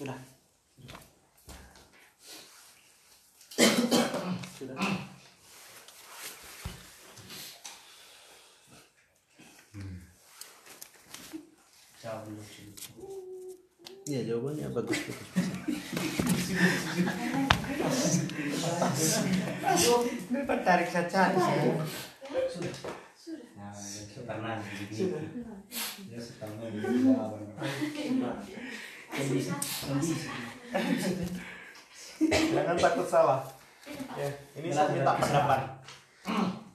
Sudah. Sudah. Iya jawabannya bagus bagus. Ini tarik saja. Sudah. Nah. Ya gitu. Kondisi, kondisi. Jangan takut salah. Ya, ini saya minta pendapat.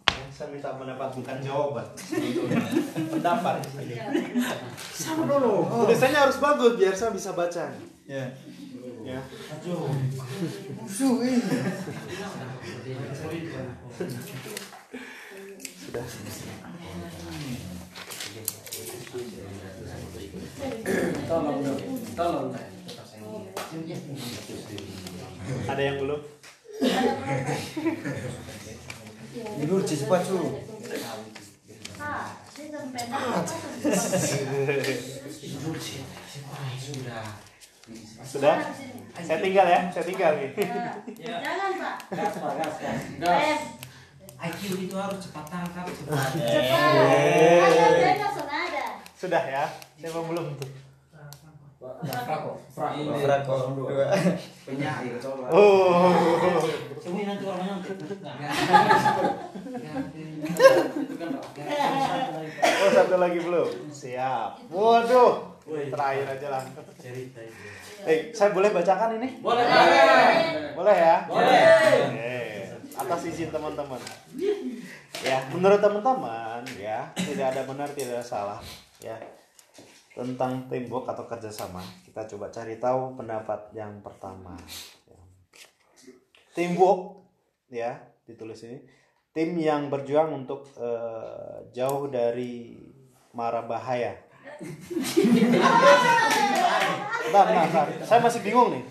Ya, saya minta pendapat bukan jawaban. pendapat. Sama dulu. Tulisannya harus bagus biar saya bisa baca. Ya. Ya. Sudah. Tolong dong. Tolong. Ada yang belum? Dulu cepat cu. Sudah. Sudah? Saya tinggal ya, saya tinggal nih. Jangan Pak. Gas pak gas gas. IQ itu harus cepat tangkap, cepat. Cepat. Eh. Sonada. Sudah ya, saya belum tuh. Frako. Frako. Dua. Penyair coba. Oh. Semua nanti orangnya Enggak. Itu kan Oh satu lagi belum? Siap. Waduh. Terakhir aja lah. cerita itu. Eh, saya boleh bacakan ini? Boleh. Boleh ya? Boleh. Oke. Atas izin teman-teman. Ya, menurut teman-teman ya, tidak ada benar, tidak ada salah. Ya. Tentang teamwork atau kerjasama, kita coba cari tahu pendapat yang pertama. Ya. Teamwork, ya, ditulis ini. Tim yang berjuang untuk eh, jauh dari mara bahaya. Bentar, bentar, bentar. Saya masih bingung nih.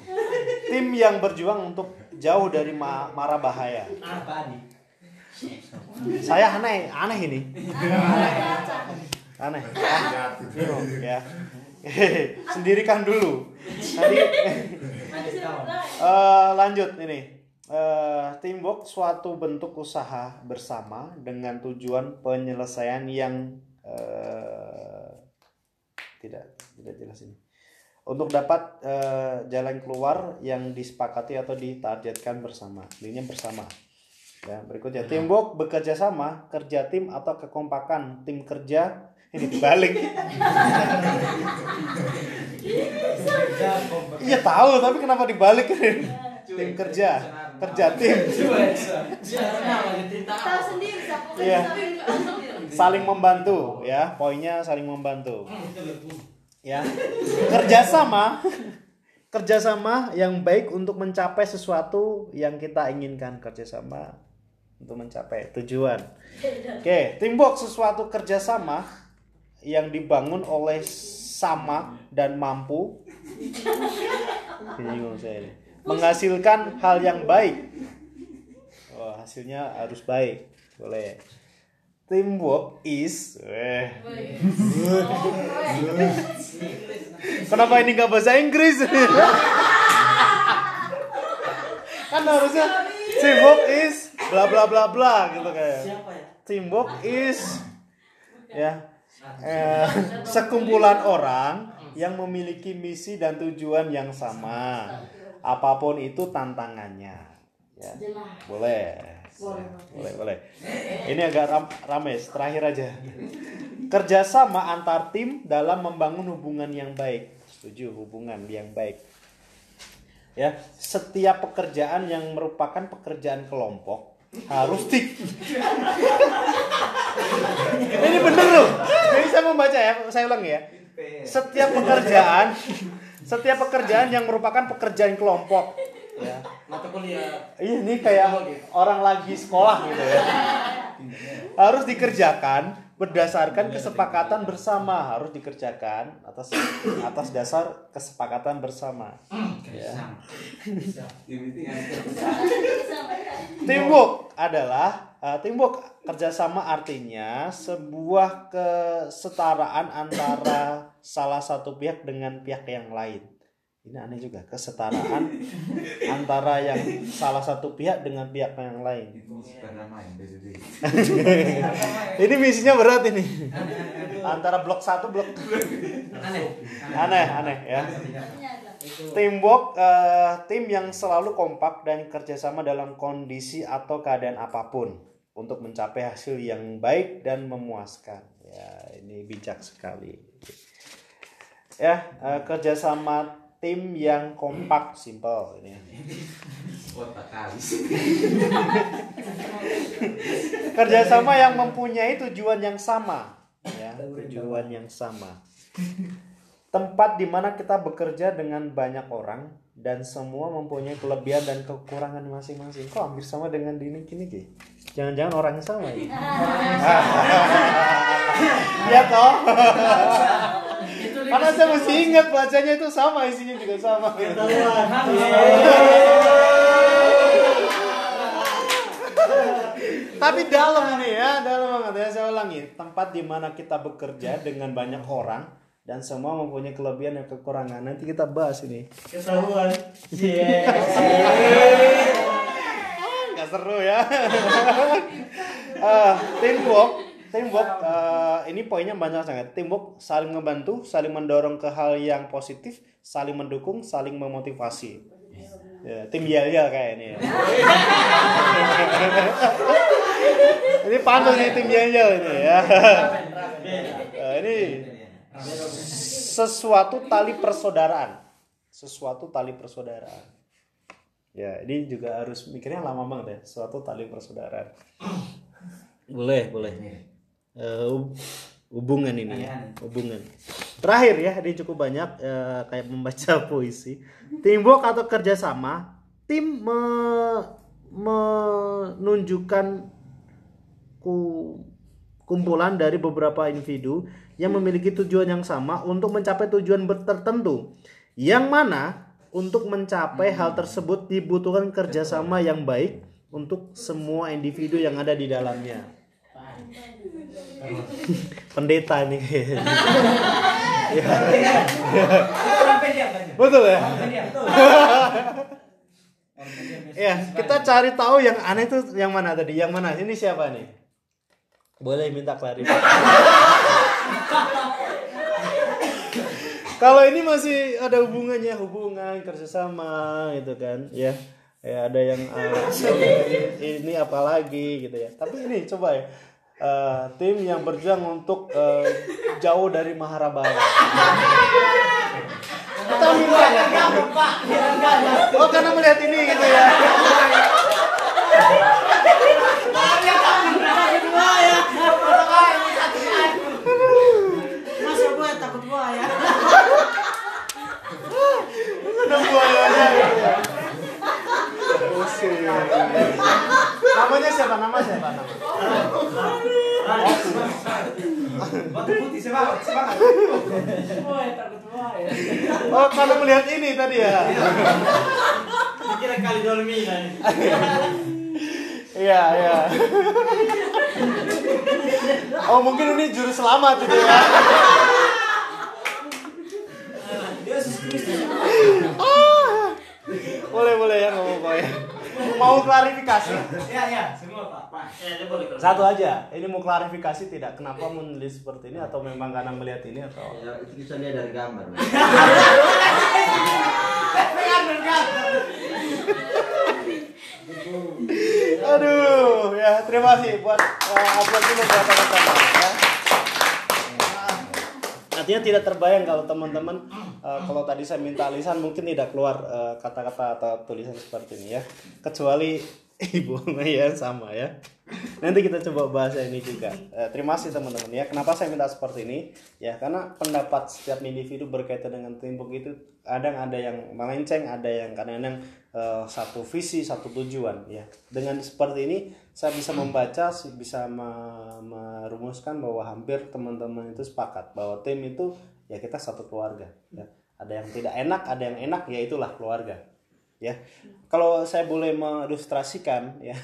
Tim yang berjuang untuk jauh dari ma- mara bahaya. Saya aneh, aneh ini. Aneh. Ah, bingung ya. Sendirikan dulu. Tadi eh, lanjut ini. Eh, teamwork suatu bentuk usaha bersama dengan tujuan penyelesaian yang eh, tidak tidak jelas ini. Untuk dapat eh, jalan keluar yang disepakati atau ditargetkan bersama. Ini bersama ya berikutnya. Teamwork bekerja sama kerja tim atau kekompakan. Tim kerja ini dibalik. Iya tahu tapi kenapa dibalik? Tim kerja kerja tim. Tahu sendiri siapa Iya. sendiri. saling membantu ya. Poinnya saling membantu. Ya. Kerjasama kerjasama yang baik untuk mencapai sesuatu yang kita inginkan. Kerjasama untuk mencapai tujuan. Oke teamwork sesuatu kerjasama yang dibangun oleh sama dan mampu bingung saya ini. menghasilkan hal yang baik oh, hasilnya harus baik boleh teamwork is eh. Kenapa ini nggak bahasa Inggris? kan harusnya teamwork is bla bla bla bla gitu kayak. Siapa ya? Teamwork is ya eh, sekumpulan orang yang memiliki misi dan tujuan yang sama. Apa pun itu tantangannya. Ya, boleh. Boleh, boleh. Ini agak ram rames, terakhir aja. Kerjasama antar tim dalam membangun hubungan yang baik. Setuju, hubungan yang baik. Ya, setiap pekerjaan yang merupakan pekerjaan kelompok harus di Ini bener loh. Jadi saya membaca ya, saya ulang ya. Setiap pekerjaan setiap pekerjaan yang merupakan pekerjaan kelompok ya. Mata kuliah. Iya, ini kayak orang lagi sekolah gitu ya. Harus dikerjakan berdasarkan kesepakatan bersama, harus dikerjakan atas atas dasar kesepakatan bersama. Ya. Teamwork adalah uh, teamwork kerjasama artinya sebuah kesetaraan antara salah satu pihak dengan pihak yang lain. Ini aneh juga kesetaraan antara yang salah satu pihak dengan pihak yang lain. Ini misinya berat ini. Antara blok satu blok Aneh. aneh. Aneh ya. Teamwork eh, tim yang selalu kompak dan kerjasama dalam kondisi atau keadaan apa pun untuk mencapai hasil yang baik dan memuaskan. Ya ini bijak sekali. Ya eh, kerjasama tim yang kompak simple ini. Kerjasama yang mempunyai tujuan yang sama ya tujuan yang sama. Tempat di mana kita bekerja dengan banyak orang dan semua mempunyai kelebihan dan kekurangan masing-masing. Kok hampir sama dengan di ini gini Ki? jangan-jangan orangnya sama ya? Ya toh karena saya mesti ingat bacanya itu sama isinya juga sama Tapi dalam nih ya, dalam banget ya. Saya ulangi, tempat di mana kita bekerja dengan banyak orang dan semua mempunyai kelebihan dan kekurangan. Nanti kita bahas ini. Ketahuan. Nggak seru ya. Ah, teamwork, teamwork. eh, ini poinnya banyak sangat. Teamwork saling membantu, saling mendorong ke hal yang positif, saling mendukung, saling memotivasi. Ya, tim yel yel kayak ini. Ya. ini pantas nih tim yel yel ini ya. Eh, ini sesuatu tali persaudaraan sesuatu tali persaudaraan ya ini juga harus mikirnya lama banget ya suatu tali persaudaraan boleh boleh Hub- hubungan ini ya. Hubungan. Terakhir ya ini cukup banyak eh, kayak membaca puisi. Teamwork atau kerjasama? Tim me- menunjukkan ku- kumpulan dari beberapa individu yang memiliki tujuan yang sama untuk mencapai tujuan tertentu. Yang mana untuk mencapai hal tersebut dibutuhkan kerjasama yang baik untuk semua individu yang ada di dalamnya pendeta ini. Betul ya? Ya kita cari tahu yang aneh itu yang mana tadi? Yang mana? Ini siapa nih? Boleh minta klarifikasi. Kalau ini masih ada hubungannya hubungan kerjasama gitu kan? Ya ya ada yang uh, ini apalagi gitu ya. Tapi ini coba ya uh, tim yang berjuang untuk uh, jauh dari Maharabaya kita minta oh karena melihat ini gitu ya takut buaya. Pusing. namanya siapa nama siapa nama Batu putih semangat, semangat. oh karena melihat ini tadi ya Dikira kali dolmina. Iya, iya. Oh, mungkin ini juru selamat gitu ya. Yesus Kristus. Ah. Boleh, boleh ya ngomong Pak ya. Mau klarifikasi? Ya, ya, semua Pak. Pak. Ya, boleh. Satu aja. Ini mau klarifikasi tidak kenapa menulis seperti ini atau memang karena melihat ini atau Ya, itu bisa lihat dari gambar. Aduh, ya terima kasih buat uh, upload dulu buat teman-teman ya. Artinya tidak terbayang kalau teman-teman uh, kalau tadi saya minta lisan mungkin tidak keluar uh, kata-kata atau tulisan seperti ini ya. Kecuali ibu ya sama ya. Nanti kita coba bahas ini juga. Eh, terima kasih teman-teman ya. Kenapa saya minta seperti ini? Ya karena pendapat setiap individu berkaitan dengan timbuk itu kadang ada yang melenceng, ada yang kadang-kadang eh, satu visi, satu tujuan ya. Dengan seperti ini saya bisa membaca, bisa me- merumuskan bahwa hampir teman-teman itu sepakat bahwa tim itu ya kita satu keluarga ya. Ada yang tidak enak, ada yang enak ya itulah keluarga. Ya. Kalau saya boleh mengilustrasikan ya.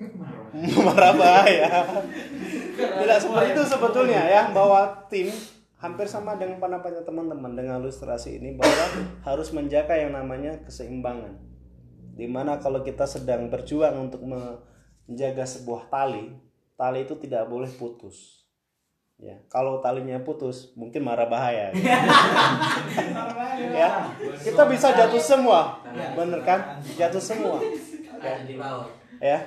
Marabah ya. Tidak seperti itu sebetulnya ya bahwa tim hampir sama dengan pendapatnya teman-teman dengan ilustrasi ini bahwa harus menjaga yang namanya keseimbangan. Di mana kalau kita sedang berjuang untuk menjaga sebuah tali, tali itu tidak boleh putus. Ya, kalau talinya putus, mungkin marah bahaya. ya, kita bisa jatuh semua, bener kan? Jatuh semua. Ya, di bawah ya.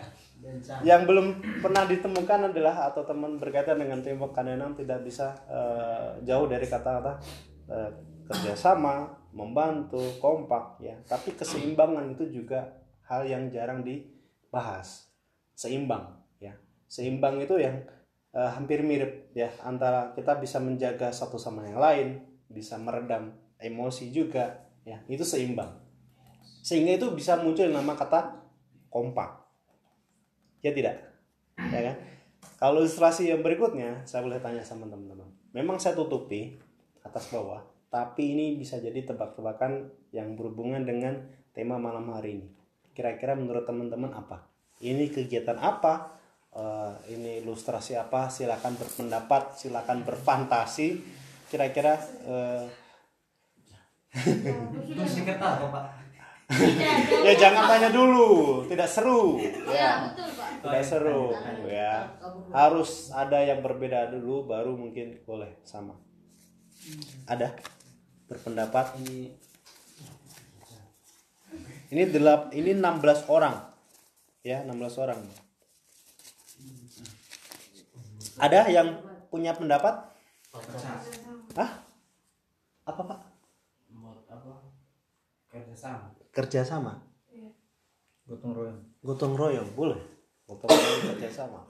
Yang belum pernah ditemukan adalah atau teman berkaitan dengan tembok kanenang tidak bisa eh, jauh dari kata-kata eh, kerjasama, membantu, kompak ya. Tapi keseimbangan itu juga hal yang jarang dibahas. Seimbang ya. Seimbang itu yang eh, hampir mirip ya antara kita bisa menjaga satu sama yang lain, bisa meredam emosi juga ya. Itu seimbang. Sehingga itu bisa muncul nama kata kompak. Ya tidak? Ya kan? Kalau ilustrasi yang berikutnya saya boleh tanya sama teman-teman. Memang saya tutupi atas bawah tapi ini bisa jadi tebak-tebakan yang berhubungan dengan tema malam hari ini. Kira-kira menurut teman-teman apa? Ini kegiatan apa Eh, ini ilustrasi apa? Silakan berpendapat silakan berfantasi. Kira-kira eh. Tidak, ya jangan tanya dulu. Tidak seru. Ya, ya. betul, Pak. tidak seru ya. Harus ada yang berbeda dulu baru mungkin boleh sama. Ada? Berpendapat? Ini ini delap ini 16 orang. Ya 16 orang ada yang punya pendapat Hah? apa pak Buat apa? Kerja sama. kerja sama Gotong royong. gotong royong boleh gotong royong kerja sama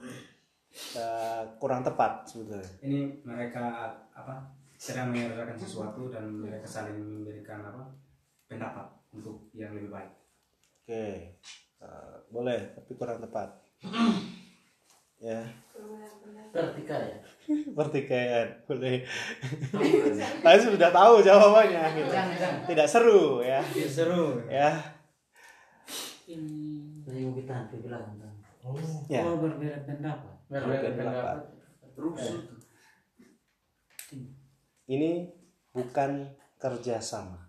Eh, kurang tepat sebetulnya ini mereka apa sedang menyelesaikan sesuatu dan mereka saling memberikan apa pendapat untuk yang lebih baik Oke, Eh, boleh, tapi kurang tepat. ya, vertikal ya pertikaian, boleh. Saya sudah tahu jawabannya. Gitu. Tidak seru ya, seru. ya, yang kita hampir bilang kan. ya. Oh berbeda pendapat. Berbeda pendapat. Ini bukan kerjasama.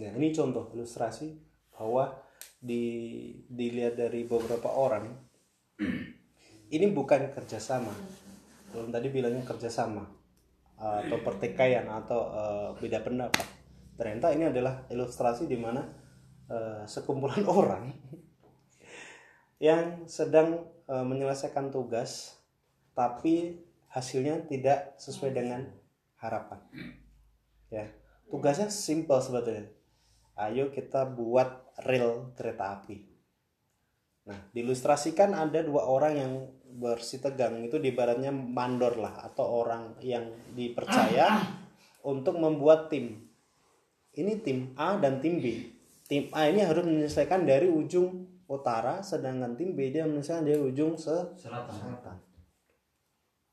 Nah, ini contoh ilustrasi bahwa di dilihat dari beberapa orang ini bukan kerjasama. Belum tadi bilangnya kerjasama atau pertikaian atau eh, beda pendapat. Ternyata ini adalah ilustrasi di mana eh, sekumpulan orang yang sedang eh, menyelesaikan tugas tapi hasilnya tidak sesuai dengan harapan. Ya, tugasnya simpel sebetulnya. Ayo kita buat rel kereta api. Nah, diilustrasikan ada dua orang yang bersih tegang itu di baratnya mandor lah atau orang yang dipercaya untuk membuat tim. Ini tim A dan tim B. Tim A ini harus menyelesaikan dari ujung utara, sedangkan tim B dia menyelesaikan dari ujung se- selatan selatan.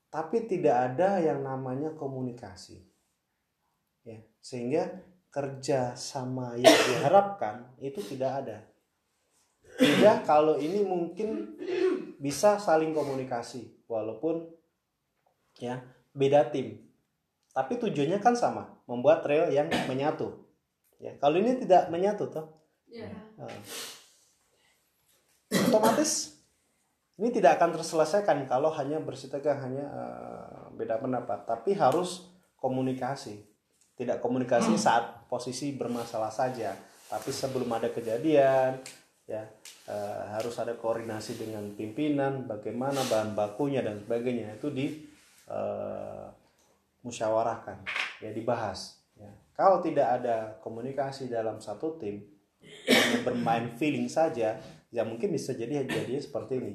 Tapi tidak ada yang namanya komunikasi. Ya, sehingga kerja sama yang diharapkan itu tidak ada. Tidak kalau ini mungkin bisa saling komunikasi walaupun ya beda tim. Tapi tujuannya kan sama, membuat rel yang menyatu. Ya, kalau ini tidak menyatu toh. Ya. Eh, otomatis ini tidak akan terselesaikan kalau hanya bersitegang hanya eh, beda pendapat tapi harus komunikasi tidak komunikasi saat posisi bermasalah saja tapi sebelum ada kejadian ya eh, harus ada koordinasi dengan pimpinan bagaimana bahan bakunya dan sebagainya. Itu di eh, musyawarahkan ya dibahas ya. Kalau tidak ada komunikasi dalam satu tim hanya bermain feeling saja ya mungkin bisa jadi jadinya seperti ini.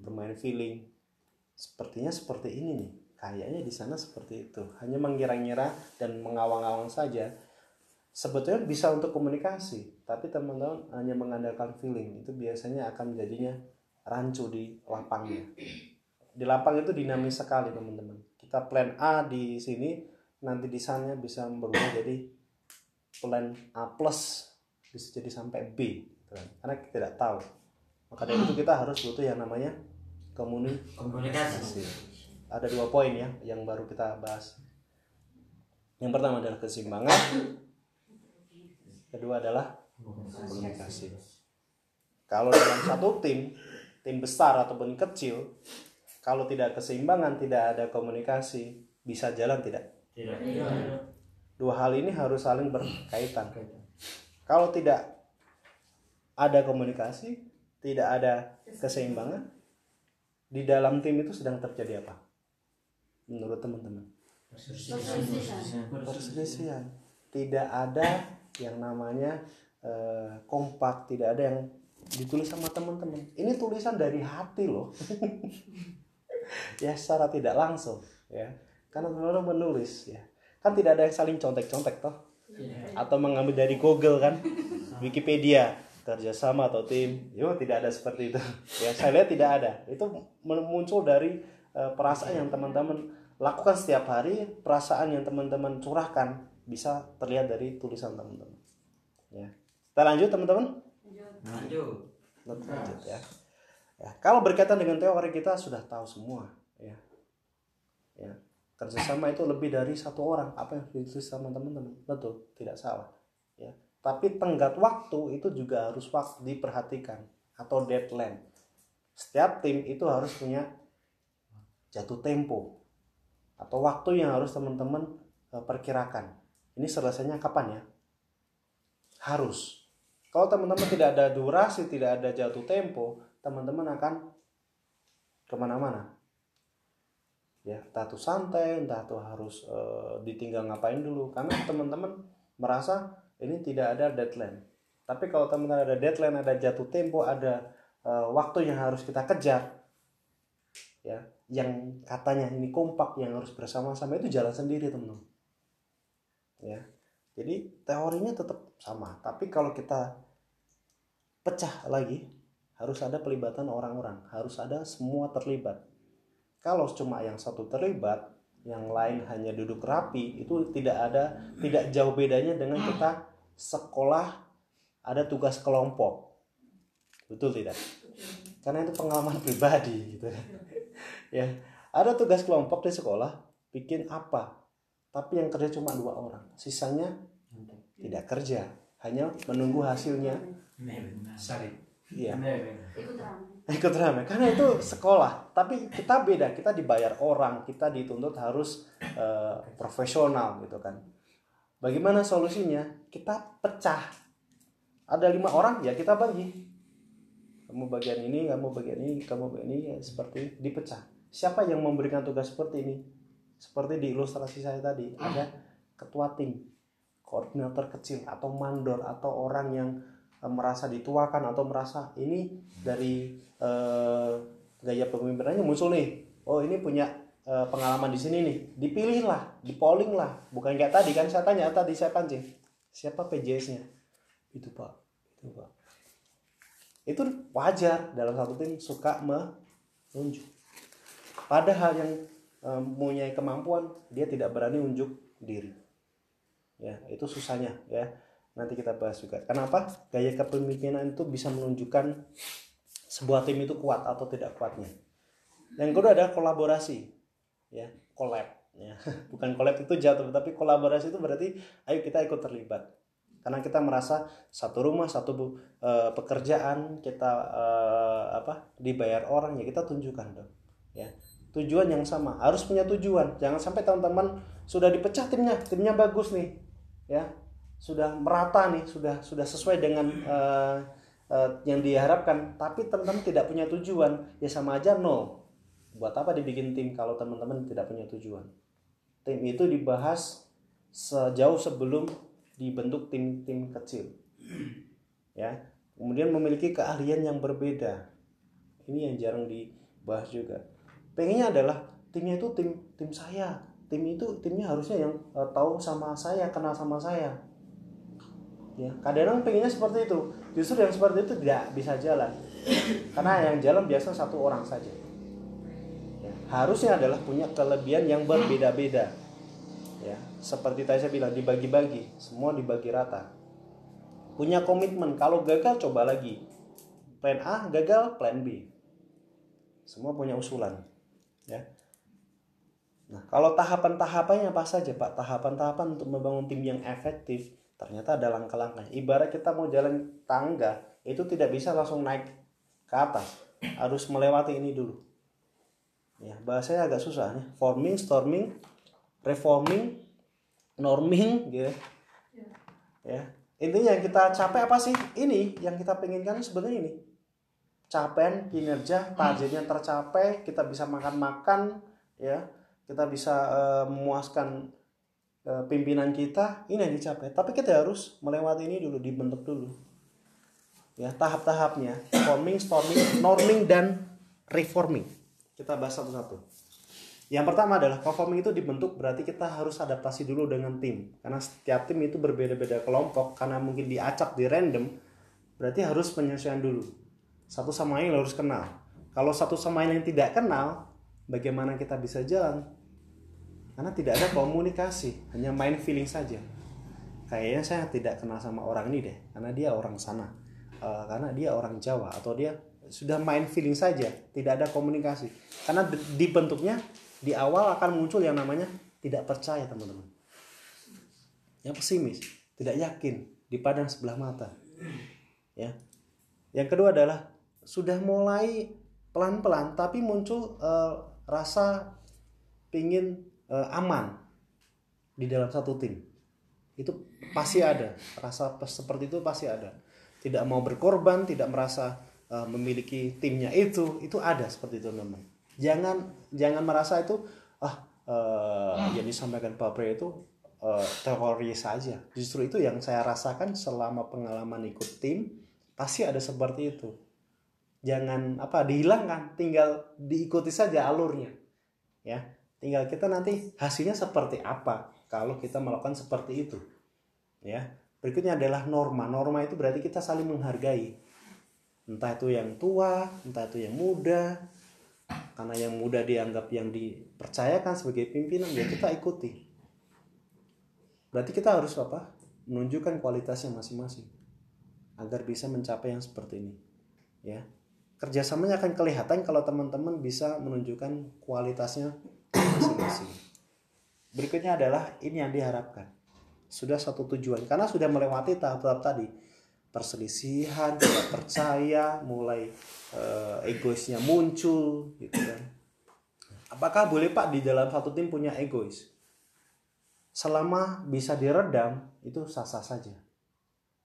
Bermain feeling sepertinya seperti ini nih. Kayaknya di sana seperti itu. Hanya mengira-ngira dan mengawang-awang saja. Sebetulnya bisa untuk komunikasi tapi teman-teman hanya mengandalkan feeling itu biasanya akan jadinya rancu di lapangnya. Di lapang itu dinamis sekali teman-teman. Kita plan A di sini nanti di sana bisa berubah jadi plan A plus bisa jadi sampai B gitu kan. karena kita tidak tahu. Maka dari itu kita harus butuh yang namanya komunikasi. Komunikasi. Ada dua poin ya yang baru kita bahas. Yang pertama adalah keseimbangan, kedua adalah komunikasi. Kalau dalam satu tim, tim besar ataupun kecil, kalau tidak keseimbangan, tidak ada komunikasi, bisa jalan tidak? Tidak. Dua hal ini harus saling berkaitan. Kalau tidak ada komunikasi, tidak ada keseimbangan, di dalam tim itu sedang terjadi apa? Menurut teman-teman? Perselisihan. Tidak ada yang namanya eh, kompak, tidak ada yang ditulis sama teman-teman. Ini tulisan dari hati loh. ya secara tidak langsung ya. Karena teman-teman menulis ya. Kan tidak ada yang saling contek-contek toh. Atau mengambil dari Google kan. Wikipedia kerjasama atau tim, yo tidak ada seperti itu. Ya saya lihat tidak ada. Itu muncul dari eh, perasaan yang teman-teman lakukan setiap hari, perasaan yang teman-teman curahkan bisa terlihat dari tulisan teman-teman. Ya. Kita lanjut teman-teman. Lanjut. Lanjut ya. Ya, kalau berkaitan dengan teori kita sudah tahu semua, ya. Ya, kerjasama itu lebih dari satu orang. Apa yang ditulis sama teman-teman? Betul, tidak salah. Ya, tapi tenggat waktu itu juga harus waktu diperhatikan atau deadline. Setiap tim itu harus punya jatuh tempo atau waktu yang harus teman-teman eh, perkirakan. Ini selesainya kapan ya? Harus. Kalau teman-teman tidak ada durasi, tidak ada jatuh tempo, teman-teman akan ke mana-mana. Ya, entah itu santai, entah itu harus eh, ditinggal ngapain dulu. Karena teman-teman merasa ini tidak ada deadline. Tapi kalau teman-teman ada deadline, ada jatuh tempo, ada eh, waktu yang harus kita kejar, ya, yang katanya ini kompak, yang harus bersama-sama itu jalan sendiri teman-teman. Ya, jadi teorinya tetap sama. Tapi kalau kita pecah lagi, harus ada pelibatan orang-orang, harus ada semua terlibat. Kalau cuma yang satu terlibat, yang lain hanya duduk rapi, itu tidak ada, tidak jauh bedanya dengan kita sekolah ada tugas kelompok. Betul tidak? Karena itu pengalaman pribadi gitu. ya, ada tugas kelompok di sekolah, bikin apa? Tapi yang kerja cuma dua orang, sisanya tidak kerja, hanya menunggu hasilnya. Sari. Iya. Ikut ramai. ikut ramai karena itu sekolah. Tapi kita beda. Kita dibayar orang. Kita dituntut harus eh, profesional gitu kan. Bagaimana solusinya? Kita pecah. Ada lima orang ya kita bagi. Kamu bagian ini kamu bagian ini kamu bagian ini ya, seperti dipecah. Siapa yang memberikan tugas seperti ini? Seperti di ilustrasi saya tadi ada ketua tim. Koordinator kecil atau mandor atau orang yang merasa dituakan atau merasa ini dari eh, gaya pemimpinannya muncul nih. Oh ini punya eh, pengalaman di sini nih. Dipilih lah dipolling lah bukan kayak tadi kan saya tanya tadi saya pancing siapa PJS-nya itu pak. Itu pak. Itu wajar dalam satu tim suka menunjuk. Padahal yang eh, mempunyai kemampuan dia tidak berani unjuk diri. Ya itu susahnya ya nanti kita bahas juga. Kenapa? Gaya kepemimpinan itu bisa menunjukkan sebuah tim itu kuat atau tidak kuatnya. Yang kedua adalah kolaborasi ya. Collab ya. Bukan collab itu jatuh tapi kolaborasi itu berarti ayo kita ikut terlibat. Karena kita merasa satu rumah satu eh, pekerjaan kita eh, apa dibayar orang ya kita tunjukkan dong ya. Tujuan yang sama harus punya tujuan. Jangan sampai teman-teman sudah dipecah timnya timnya bagus nih ya sudah merata nih sudah sudah sesuai dengan eh, eh, yang diharapkan. Tapi teman-teman tidak punya tujuan ya sama aja nol buat apa dibikin tim kalau teman-teman tidak punya tujuan? Tim itu dibahas sejauh sebelum dibentuk tim-tim kecil. Ya kemudian memiliki keahlian yang berbeda. Ini yang jarang dibahas juga. Pengennya adalah timnya itu tim tim saya. Tim itu timnya harusnya yang eh, tahu sama saya kenal sama saya ya kadang pengennya seperti itu. Justru yang seperti itu tidak bisa jalan. Karena yang jalan biasa satu orang saja. Ya, harusnya adalah punya kelebihan yang berbeda-beda. Ya seperti tadi saya bilang dibagi-bagi. Semua dibagi rata. Punya komitmen kalau gagal coba lagi. Plan A gagal plan B. Semua punya usulan ya. Nah, kalau tahapan-tahapannya apa saja, Pak? Tahapan-tahapan untuk membangun tim yang efektif, ternyata ada langkah-langkahnya. Ibarat kita mau jalan tangga, itu tidak bisa langsung naik ke atas. Harus melewati ini dulu. Ya, bahasanya agak susah nih. Forming, storming, reforming, norming, gitu. Ya. Intinya yang kita capai apa sih? Ini yang kita penginkan sebenarnya ini. Capaian, kinerja, targetnya tercapai, kita bisa makan-makan, ya kita bisa eh, memuaskan pimpinan kita ini yang dicapai. Tapi kita harus melewati ini dulu dibentuk dulu. Ya tahap-tahapnya. Forming storming norming dan reforming. Kita bahas satu-satu. Yang pertama adalah performing itu dibentuk berarti kita harus adaptasi dulu dengan tim. Karena setiap tim itu berbeda-beda kelompok karena mungkin diacak di random berarti harus penyesuaian dulu. Satu sama lain harus kenal. Kalau satu sama lain tidak kenal bagaimana kita bisa jalan karena tidak ada komunikasi hanya main feeling saja. Kayaknya saya tidak kenal sama orang ini deh karena dia orang sana. Eh, karena dia orang Jawa atau dia sudah main feeling saja tidak ada komunikasi. Karena di- dibentuknya di awal akan muncul yang namanya tidak percaya teman-teman. Yang pesimis tidak yakin dipandang sebelah mata. Ya. Yang kedua adalah sudah mulai pelan-pelan tapi muncul eh, rasa pingin eh, aman di dalam satu tim. Itu pasti ada. Rasa pe- seperti itu pasti ada. Tidak mau berkorban tidak merasa eh, memiliki timnya itu itu ada seperti itu teman jangan jangan merasa itu ah eh, yang disampaikan Pak Pre itu eh, teori saja. Justru itu yang saya rasakan selama pengalaman ikut tim pasti ada seperti itu. Jangan apa dihilangkan tinggal diikuti saja alurnya ya tinggal kita nanti hasilnya seperti apa kalau kita melakukan seperti itu ya. Berikutnya adalah norma. Norma itu berarti kita saling menghargai. Entah itu yang tua entah itu yang muda. Karena yang muda dianggap yang dipercayakan sebagai pimpinan ya kita ikuti. Berarti kita harus apa? Menunjukkan kualitasnya masing-masing agar bisa mencapai yang seperti ini ya. Kerjasamanya akan kelihatan kalau teman-teman bisa menunjukkan kualitasnya berikutnya adalah ini yang diharapkan. Sudah satu tujuan. Karena sudah melewati tahap-tahap tadi. Perselisihan tidak percaya mulai eh, egoisnya muncul gitu kan. Apakah boleh pak di dalam satu tim punya egois? Selama bisa diredam itu sah-sah saja.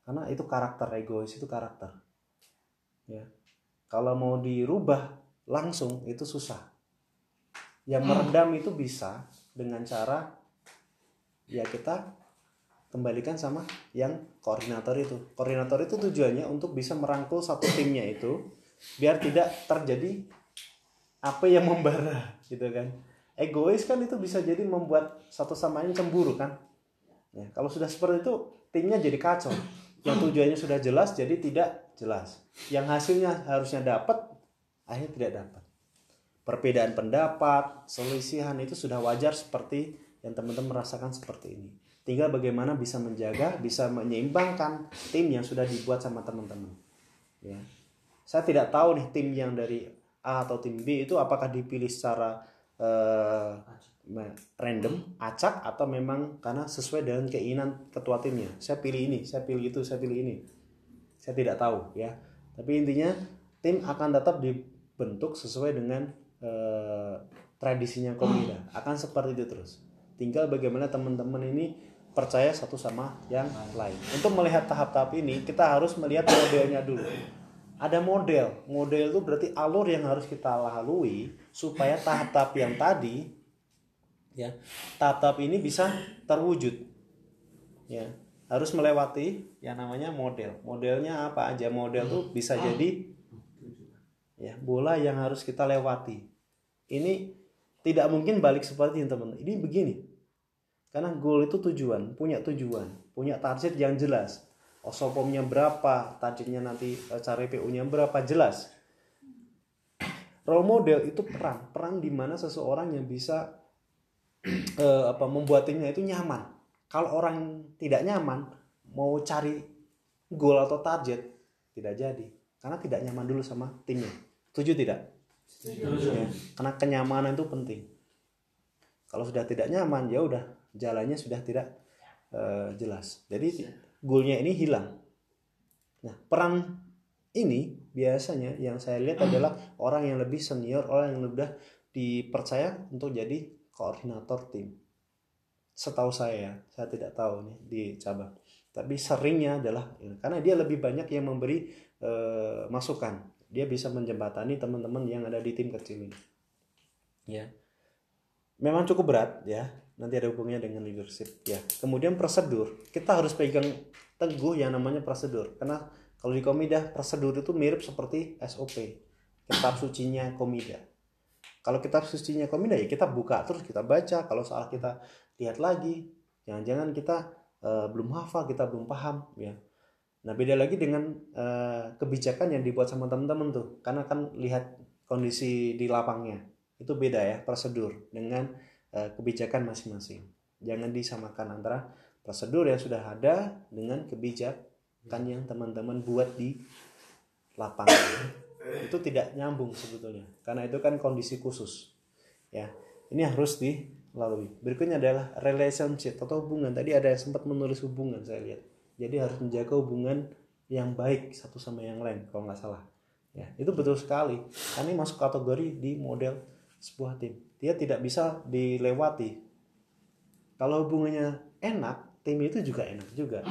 Karena itu karakter egois itu karakter. Ya. Kalau mau dirubah langsung itu susah yang meredam itu bisa dengan cara ya kita kembalikan sama yang koordinator itu. Koordinator itu tujuannya untuk bisa merangkul satu timnya itu biar tidak terjadi apa yang membara gitu kan. Egois kan itu bisa jadi membuat satu sama lain cemburu kan. Ya kalau sudah seperti itu timnya jadi kacau. Yang tujuannya sudah jelas jadi tidak jelas. Yang hasilnya harusnya dapat akhirnya tidak dapat perbedaan pendapat selisihan itu sudah wajar seperti yang teman-teman merasakan seperti ini. Tinggal bagaimana bisa menjaga bisa menyeimbangkan tim yang sudah dibuat sama teman-teman. Ya. Saya tidak tahu nih tim yang dari A atau tim B itu apakah dipilih secara eh, random acak atau memang karena sesuai dengan keinginan ketua timnya. Saya pilih ini saya pilih itu saya pilih ini. Saya tidak tahu ya. Tapi intinya tim akan tetap dibentuk sesuai dengan eh, tradisinya komunitas akan seperti itu terus. Tinggal bagaimana teman-teman ini percaya satu sama yang lain. Untuk melihat tahap-tahap ini kita harus melihat modelnya dulu. Ada model. Model itu berarti alur yang harus kita lalui supaya tahap-tahap yang tadi ya tahap-tahap ini bisa terwujud. Ya harus melewati yang namanya model. Modelnya apa aja? Model tuh bisa jadi ya bola yang harus kita lewati ini tidak mungkin balik seperti ini teman ini begini. Karena goal itu tujuan punya tujuan punya target yang jelas. Osopomnya berapa targetnya nanti eh, cara PU-nya berapa jelas. Role model itu peran. Peran di mana seseorang yang bisa eh, apa membuat timnya itu nyaman. Kalau orang tidak nyaman mau cari goal atau target tidak jadi. Karena tidak nyaman dulu sama timnya. Setuju tidak Ya, karena kenyamanan itu penting. Kalau sudah tidak nyaman ya udah jalannya sudah tidak eh, jelas. Jadi goalnya ini hilang. Nah peran ini biasanya yang saya lihat adalah orang yang lebih senior orang yang sudah dipercaya untuk jadi koordinator tim. Setahu saya saya tidak tahu nih di cabang. Tapi seringnya adalah karena dia lebih banyak yang memberi eh, masukan dia bisa menjembatani teman-teman yang ada di tim kecil ini. Ya. Memang cukup berat ya. Nanti ada hubungannya dengan leadership ya. Kemudian prosedur. Kita harus pegang teguh yang namanya prosedur. Karena kalau di komida prosedur itu mirip seperti SOP kitab sucinya komida. Kalau kitab sucinya komida ya kita buka terus kita baca. Kalau salah kita lihat lagi jangan-jangan kita eh, belum hafal kita belum paham ya nah beda lagi dengan eh, kebijakan yang dibuat sama teman-teman tuh. Karena kan lihat kondisi di lapangnya itu beda ya prosedur dengan eh, kebijakan masing-masing. Jangan disamakan antara prosedur yang sudah ada dengan kebijakan yang teman-teman buat di lapangan itu tidak nyambung sebetulnya karena itu kan kondisi khusus ya. Ini harus dilalui. Berikutnya adalah relationship atau hubungan. Tadi ada yang sempat menulis hubungan saya lihat jadi harus menjaga hubungan yang baik satu sama yang lain kalau nggak salah. Ya itu betul sekali. Ini masuk kategori di model sebuah tim. Dia tidak bisa dilewati. Kalau hubungannya enak tim itu juga enak juga.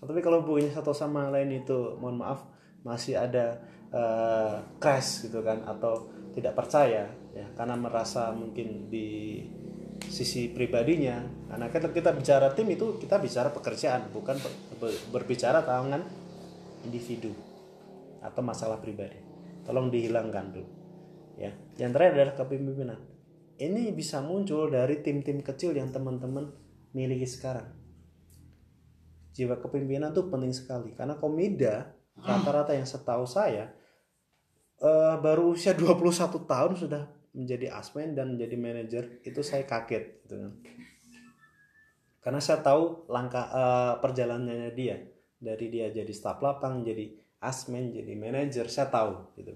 Tapi kalau hubungannya satu sama lain itu mohon maaf masih ada eh, crash gitu kan atau tidak percaya ya karena merasa mungkin di sisi pribadinya. Karena kita kita bicara tim itu kita bicara pekerjaan bukan ber- ber- berbicara tangan individu atau masalah pribadi. Tolong dihilangkan dulu ya. Yang terakhir adalah kepemimpinan. Ini bisa muncul dari tim-tim kecil yang teman-teman miliki sekarang. Jiwa kepemimpinan itu penting sekali karena komida rata-rata yang setahu saya eh, baru usia 21 tahun sudah menjadi asmen dan menjadi manajer itu saya kaget gitu kan. Karena saya tahu langkah eh, perjalanannya dia. Dari dia jadi staf lapang jadi asmen jadi manajer saya tahu gitu.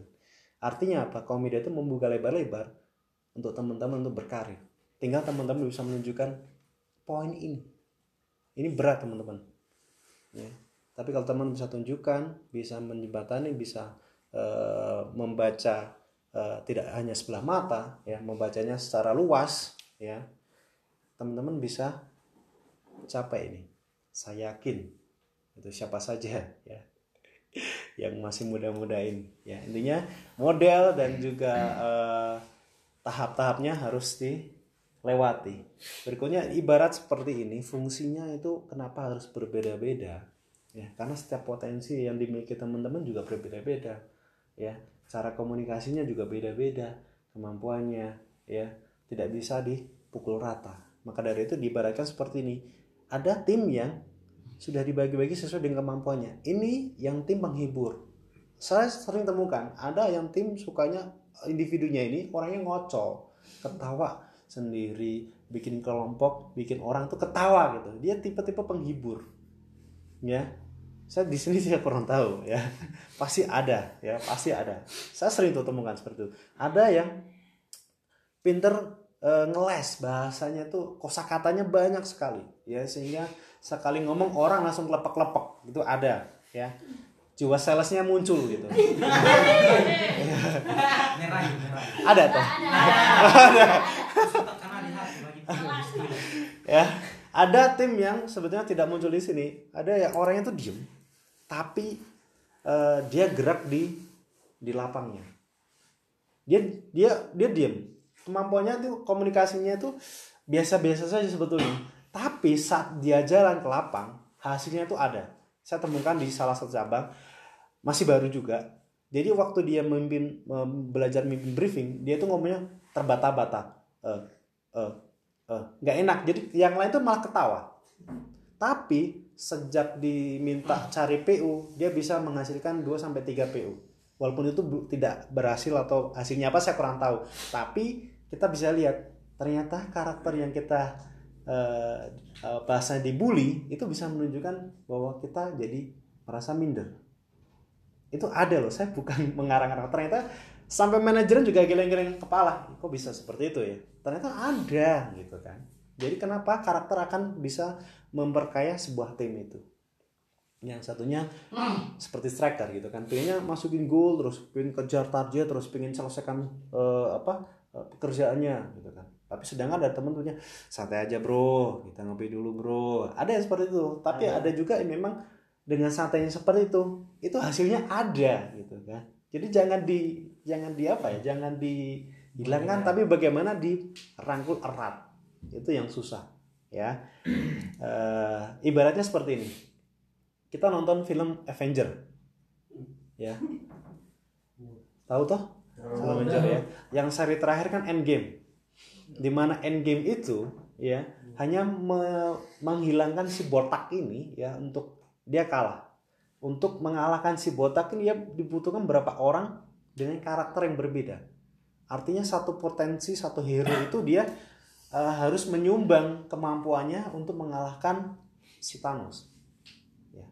Artinya apa? Komida itu membuka lebar-lebar untuk teman-teman untuk berkarir. Tinggal teman-teman bisa menunjukkan poin ini. Ini berat teman-teman. Ya. Tapi kalau teman bisa tunjukkan, bisa menjembatani, bisa eh, membaca eh, tidak hanya sebelah mata, ya, membacanya secara luas, ya, teman-teman bisa capai ini. Saya yakin itu siapa saja, ya, yang masih muda-muda ini, ya. Intinya model dan juga eh, tahap-tahapnya harus dilewati. Berikutnya ibarat seperti ini, fungsinya itu kenapa harus berbeda-beda? ya karena setiap potensi yang dimiliki teman-teman juga berbeda-beda ya. Cara komunikasinya juga beda-beda kemampuannya ya. Tidak bisa dipukul rata. Maka dari itu diibaratkan seperti ini. Ada tim yang sudah dibagi-bagi sesuai dengan kemampuannya. Ini yang tim penghibur. Saya sering temukan ada yang tim sukanya individunya ini orangnya ngocol ketawa sendiri bikin kelompok bikin orang tuh ketawa gitu. Dia tipe-tipe penghibur ya saya di sini saya kurang tahu ya. Pasti ada ya pasti ada. Saya sering tuh temukan seperti itu. Ada yang pinter e, ngeles bahasanya tuh kosakatanya banyak sekali ya sehingga sekali ngomong orang langsung lepek-lepek itu ada ya. Jiwa salesnya muncul gitu. Ada tuh. Ya ada tim yang sebetulnya tidak muncul di sini. Ada yang orangnya tuh diem tapi eh, dia gerak di di lapangnya. Dia dia dia diem. Kemampuannya tuh komunikasinya tuh biasa-biasa saja sebetulnya. Tapi saat dia jalan ke lapang hasilnya tuh ada. Saya temukan di salah satu cabang masih baru juga. Jadi waktu dia memimpin mem- belajar memimpin briefing dia tuh ngomongnya terbata-bata. Eh eh eh, nggak enak. Jadi yang lain tuh malah ketawa. Tapi sejak diminta cari PU dia bisa menghasilkan 2 sampai 3 PU walaupun itu tidak berhasil atau hasilnya apa saya kurang tahu. Tapi kita bisa lihat ternyata karakter yang kita eh, eh, bahasa dibully itu bisa menunjukkan bahwa kita jadi merasa minder. Itu ada loh saya bukan mengarang-arang ternyata sampai manajemen juga geleng-geleng kepala. Kok bisa seperti itu ya? Ternyata ada gitu kan. Jadi kenapa karakter akan bisa memperkaya sebuah tim itu. Yang satunya seperti striker gitu kan. Pengennya masukin gol terus pengen kejar target terus pengen selesaikan eh, apa eh, pekerjaannya gitu kan. Tapi sedangkan ada temen punya santai aja bro kita ngopi dulu bro. Ada yang seperti itu. Tapi ada, juga yang memang dengan santainya seperti itu itu hasilnya ada gitu kan. Jadi jangan di jangan di apa ya jangan dihilangkan tapi bagaimana dirangkul erat. Itu yang susah ya. Eh, ibaratnya seperti ini. Kita nonton film Avenger. Ya. Tahu toh? Film Avenger ya. Yang seri terakhir kan Endgame. Di mana Endgame itu ya hanya me- menghilangkan si botak ini ya untuk dia kalah. Untuk mengalahkan si botak ini ya dibutuhkan berapa orang dengan karakter yang berbeda. Artinya satu potensi satu hero itu dia eh, harus menyumbang kemampuannya untuk mengalahkan si Thanos ya.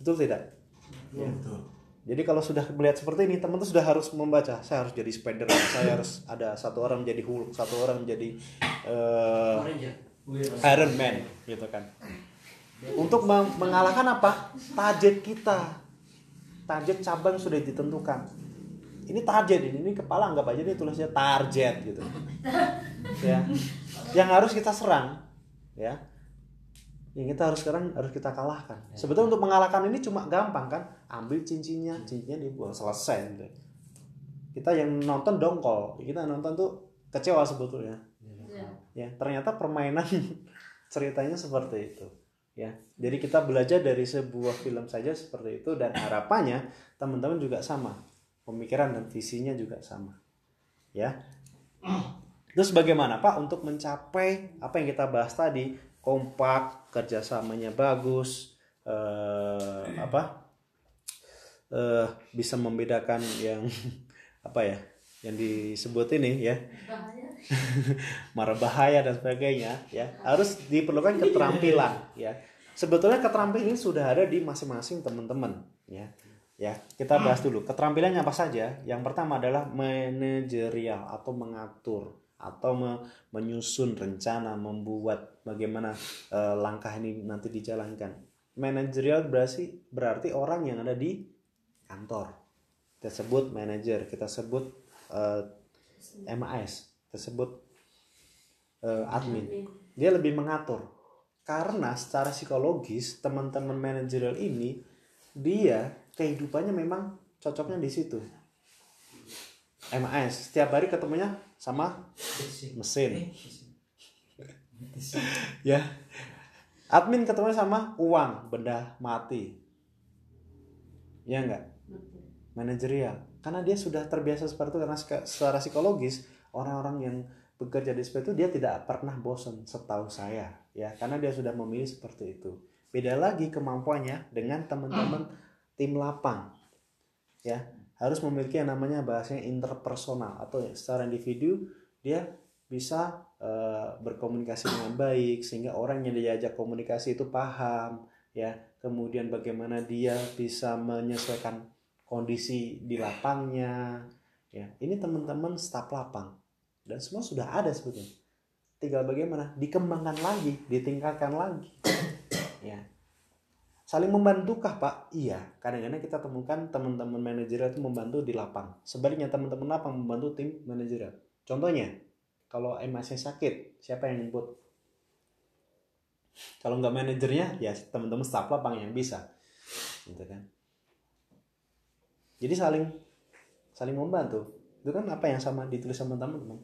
betul tidak Ya. Jadi kalau sudah melihat seperti ini, teman tuh sudah harus membaca. Saya harus jadi Spider-Man, saya harus ada satu orang menjadi Hulk, satu orang menjadi eh, Ranger. Iron Man, gitu kan. Untuk meng- mengalahkan apa? Target kita. Target cabang sudah ditentukan. Ini target ini, ini kepala anggap aja ini tulisnya target gitu. Ya. Yang harus kita serang, ya. Yang kita harus sekarang harus kita kalahkan. Sebetulnya untuk mengalahkan ini cuma gampang kan? Ambil cincinnya, cincinnya dibuang selesai gitu. Kita yang nonton dongkol, kita nonton tuh kecewa sebetulnya Ya. ya ternyata permainan ceritanya seperti itu ya jadi kita belajar dari sebuah film saja seperti itu dan harapannya teman-teman juga sama pemikiran dan visinya juga sama ya. Terus bagaimana pak untuk mencapai apa yang kita bahas tadi? Kompak kerjasamanya bagus eh, apa? Eh, bisa membedakan yang apa ya yang disebut ini ya. Bahaya. marah bahaya dan sebagainya ya. Harus diperlukan keterampilan ya. Sebetulnya keterampilan ini sudah ada di masing-masing teman-teman ya ya kita bahas dulu. Keterampilannya apa saja? Yang pertama adalah manajerial atau mengatur atau me- menyusun rencana membuat bagaimana eh, langkah ini nanti dijalankan. Manajerial berarti berarti orang yang ada di kantor. Kita sebut manajer kita sebut eh, MAS tersebut eh, admin. Dia lebih mengatur. Karena secara psikologis teman-teman manajerial ini dia kehidupannya memang cocoknya di situ. MAS setiap hari ketemunya sama mesin. ya. Admin ketemunya sama uang benda mati. Ya enggak manajerial. Karena dia sudah terbiasa seperti itu karena secara psikologis orang-orang yang bekerja di seperti itu dia tidak pernah bosan setahu saya. Ya karena dia sudah memilih seperti itu. Beda lagi kemampuannya dengan teman-teman tim lapang ya. Harus memiliki yang namanya bahasanya interpersonal atau secara individu dia bisa eh, berkomunikasi dengan baik sehingga orang yang diajak komunikasi itu paham ya. Kemudian bagaimana dia bisa menyesuaikan kondisi di lapangnya ya. Ini teman-teman staf lapang dan semua sudah ada sebetulnya. Tinggal bagaimana dikembangkan lagi ditingkatkan lagi ya saling membantukah pak? Iya. Kadang-kadang kita temukan teman-teman manajerial itu membantu di lapang. Sebaliknya teman-teman lapang membantu tim manajerial contohnya kalau MAC sakit siapa yang jemput kalau nggak manajernya ya teman-teman staf lapang yang bisa. Gitu kan. Jadi saling saling membantu. Itu kan apa yang sama ditulis sama teman-teman.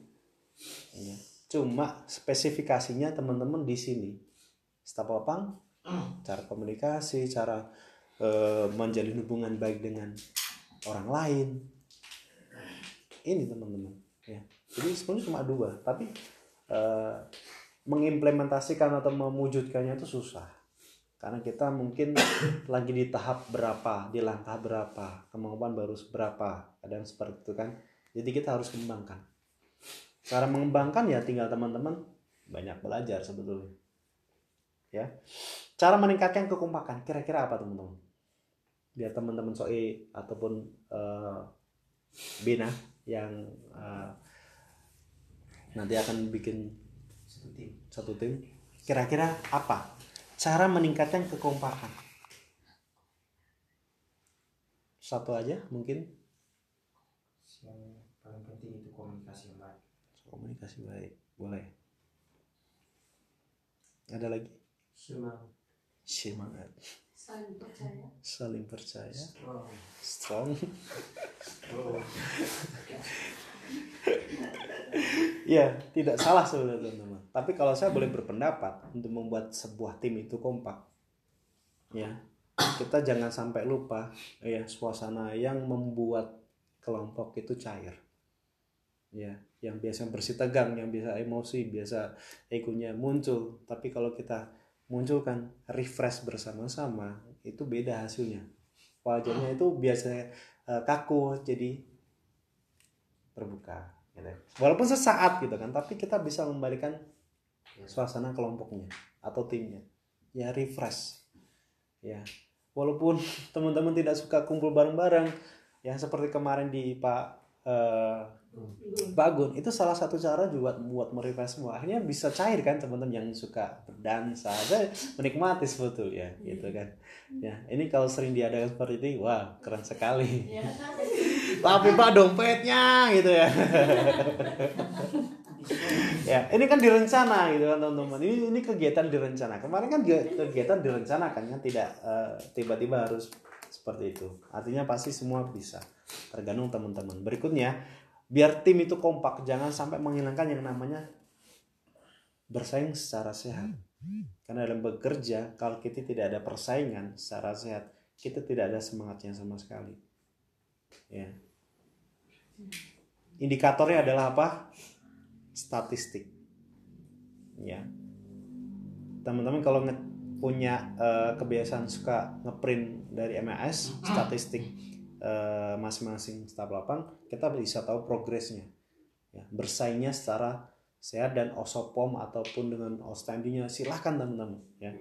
Iya. cuma spesifikasinya teman-teman di sini. Staf lapang cara komunikasi cara eh, menjalin hubungan baik dengan orang lain. Ini teman-teman ya. Jadi sebenarnya cuma dua tapi eh, mengimplementasikan atau mewujudkannya itu susah. Karena kita mungkin lagi di tahap berapa di langkah berapa kemampuan baru seberapa kadang seperti itu kan. Jadi kita harus kembangkan. Cara mengembangkan ya tinggal teman-teman banyak belajar sebetulnya ya. Cara meningkatkan kekompakan kira-kira apa teman-teman? Biar teman-teman soi ataupun eh, Bina yang eh, nanti akan bikin satu tim. Satu tim. Kira-kira apa? Cara meningkatkan kekompakan. Satu aja mungkin. Yang paling penting itu komunikasi yang baik. Komunikasi baik boleh. Ada lagi Semangat. semangat Saling percaya. saling percaya Strong. strong Strong. ya tidak salah sebenarnya teman-teman tapi kalau saya boleh berpendapat untuk membuat sebuah tim itu kompak ya kita jangan sampai lupa ya suasana yang membuat kelompok itu cair ya yang biasa bersih tegang yang biasa emosi biasa egonya muncul tapi kalau kita munculkan refresh bersama-sama itu beda hasilnya. Wajahnya itu biasanya eh, kaku jadi terbuka gitu. walaupun sesaat gitu kan tapi kita bisa membalikan suasana kelompoknya atau timnya. Ya refresh. Ya walaupun teman-teman tidak suka kumpul bareng-bareng ya seperti kemarin di Pak eh, Pak Gun itu salah satu cara juga buat merefresh semua. Akhirnya bisa cair kan teman-teman yang suka berdansa. Saya menikmati sebetulnya gitu kan. Ya ini kalau sering diadakan seperti ini wah keren sekali. Ya. tapi pak dompetnya gitu ya. Ya ini kan direncana gitu kan teman-teman. Ini ini kegiatan direncana. Kemarin kan kegiatan direncanakan kan tidak eh, tiba-tiba harus seperti itu. Artinya pasti semua bisa. Tergantung teman-teman. Berikutnya biar tim itu kompak jangan sampai menghilangkan yang namanya bersaing secara sehat. Karena dalam bekerja kalau kita tidak ada persaingan secara sehat kita tidak ada semangatnya sama sekali. Ya. Indikatornya adalah apa? Statistik. Ya. Teman-teman kalau punya eh, kebiasaan suka ngeprint dari MAS statistik eh, masing-masing staf lapang kita bisa tahu progresnya. Ya bersaingnya secara sehat dan osopom ataupun dengan ostendinya silahkan teman-teman ya.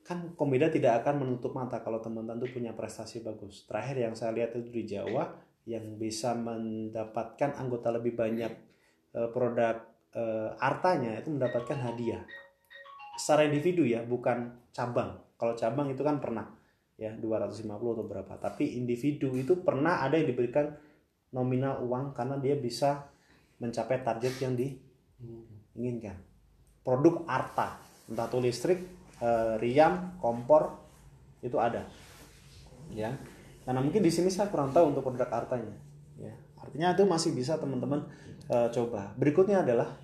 Kan Komida tidak akan menutup mata kalau teman-teman tuh punya prestasi bagus. Terakhir yang saya lihat itu di Jawa yang bisa mendapatkan anggota lebih banyak eh, produk eh, artanya itu mendapatkan hadiah secara individu ya bukan cabang. Kalau cabang itu kan pernah ya 250 atau berapa. Tapi individu itu pernah ada yang diberikan nominal uang karena dia bisa mencapai target yang diinginkan. Produk arta entah itu listrik eh, riam kompor itu ada. Ya. Karena mungkin di sini saya kurang tahu untuk produk artanya ya. Artinya itu masih bisa teman-teman eh, coba. Berikutnya adalah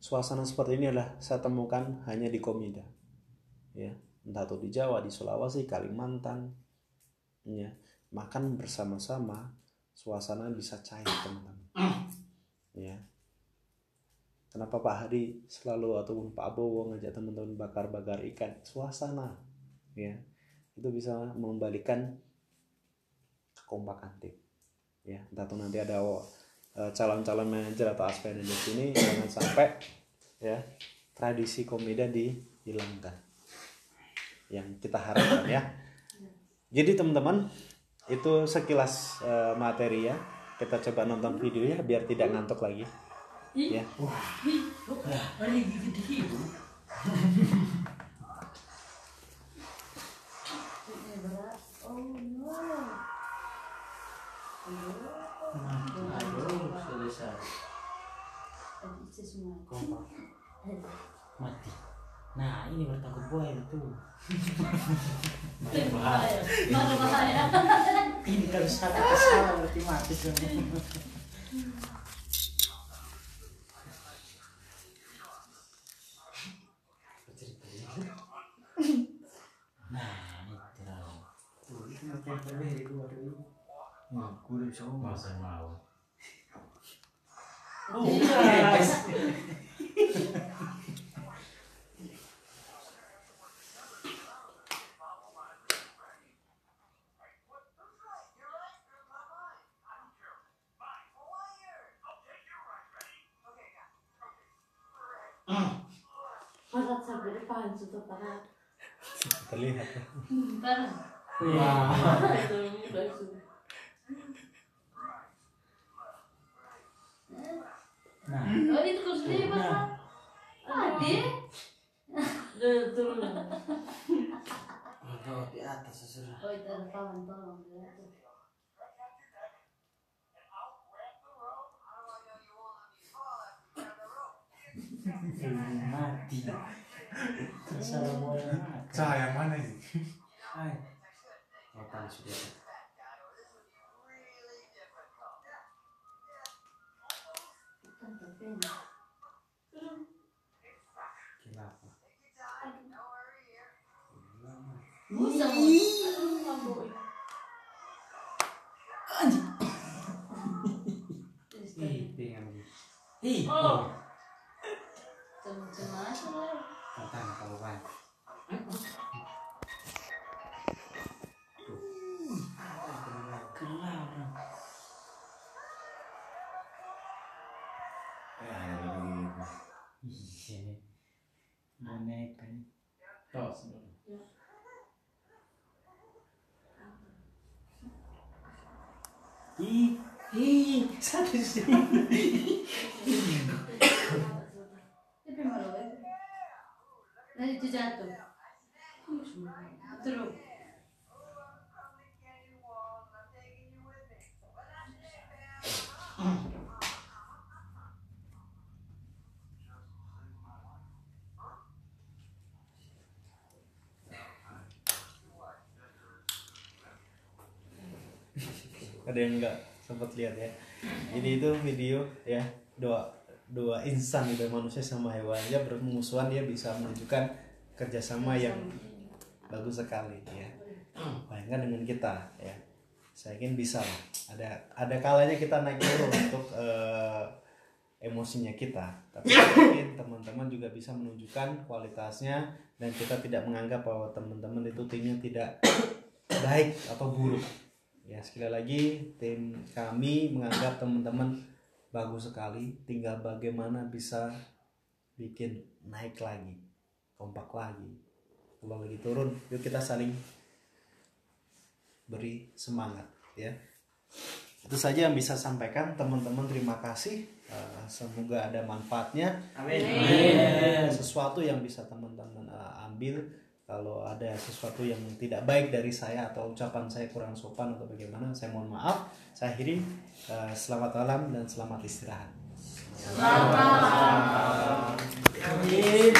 suasana seperti ini adalah saya temukan hanya di Komida. Ya entah itu di Jawa di Sulawesi Kalimantan ya. Makan bersama-sama suasana bisa cair teman-teman. Ya. Kenapa Pak Hadi selalu ataupun Pak Abowo ngajak teman-teman bakar-bakar ikan? Suasana ya. Itu bisa membalikan kekompakan tim ya. Entah itu nanti ada calon-calon manajer atau aspek di sini jangan sampai ya tradisi komida dihilangkan. Yang kita harapkan ya. Jadi teman-teman itu sekilas eh, materi ya. Kita coba nonton videonya biar tidak ngantuk lagi. Ya. Ini kalau satu kesalahan berarti mati semua. Nah, itu lah. macam Masa mau. Wah. Nah. Oh, itu kursinya Pak. Nah. Ade. Turun. Kalau oh, di atas sesudah. Oh, itu tolong tolong. mati. Terus ada bola mati. Cahaya mana ini? Hai. Oh, panas sudah. Kenapa? Busa mo. Ano mamboy? Ih, Dengan ih. Oh. Cuma-cuma aja. tentang kalau baik. Iya. Boneka nih. Tos dulu. Ih, ih, satu sini. Tapi malu eh. Nanti itu jatuh. Terus. Ada yang nggak sempat lihat ya? Jadi itu video ya dua dua insan gitu manusia sama hewan. Ya bermusuhan dia bisa menunjukkan kerjasama yang bagus sekali ya. Bayangkan dengan kita ya. Saya yakin bisa ada ada kalanya kita naik turun untuk eh, emosinya kita. Tapi yakin teman-teman juga bisa menunjukkan kualitasnya dan kita tidak menganggap bahwa teman-teman itu timnya tidak baik atau buruk ya sekali lagi tim kami menganggap teman-teman bagus sekali. Tinggal bagaimana bisa bikin naik lagi kompak lagi. Kalau lagi turun yuk kita saling beri semangat ya. Itu saja yang bisa sampaikan. Teman-teman terima kasih. Eh, semoga ada manfaatnya. Amin. sesuatu yang bisa teman-teman uh, ambil kalau ada sesuatu yang tidak baik dari saya atau ucapan saya kurang sopan atau bagaimana saya mohon maaf saya akhiri uh, selamat malam dan selamat istirahat Selamat malam. Amin.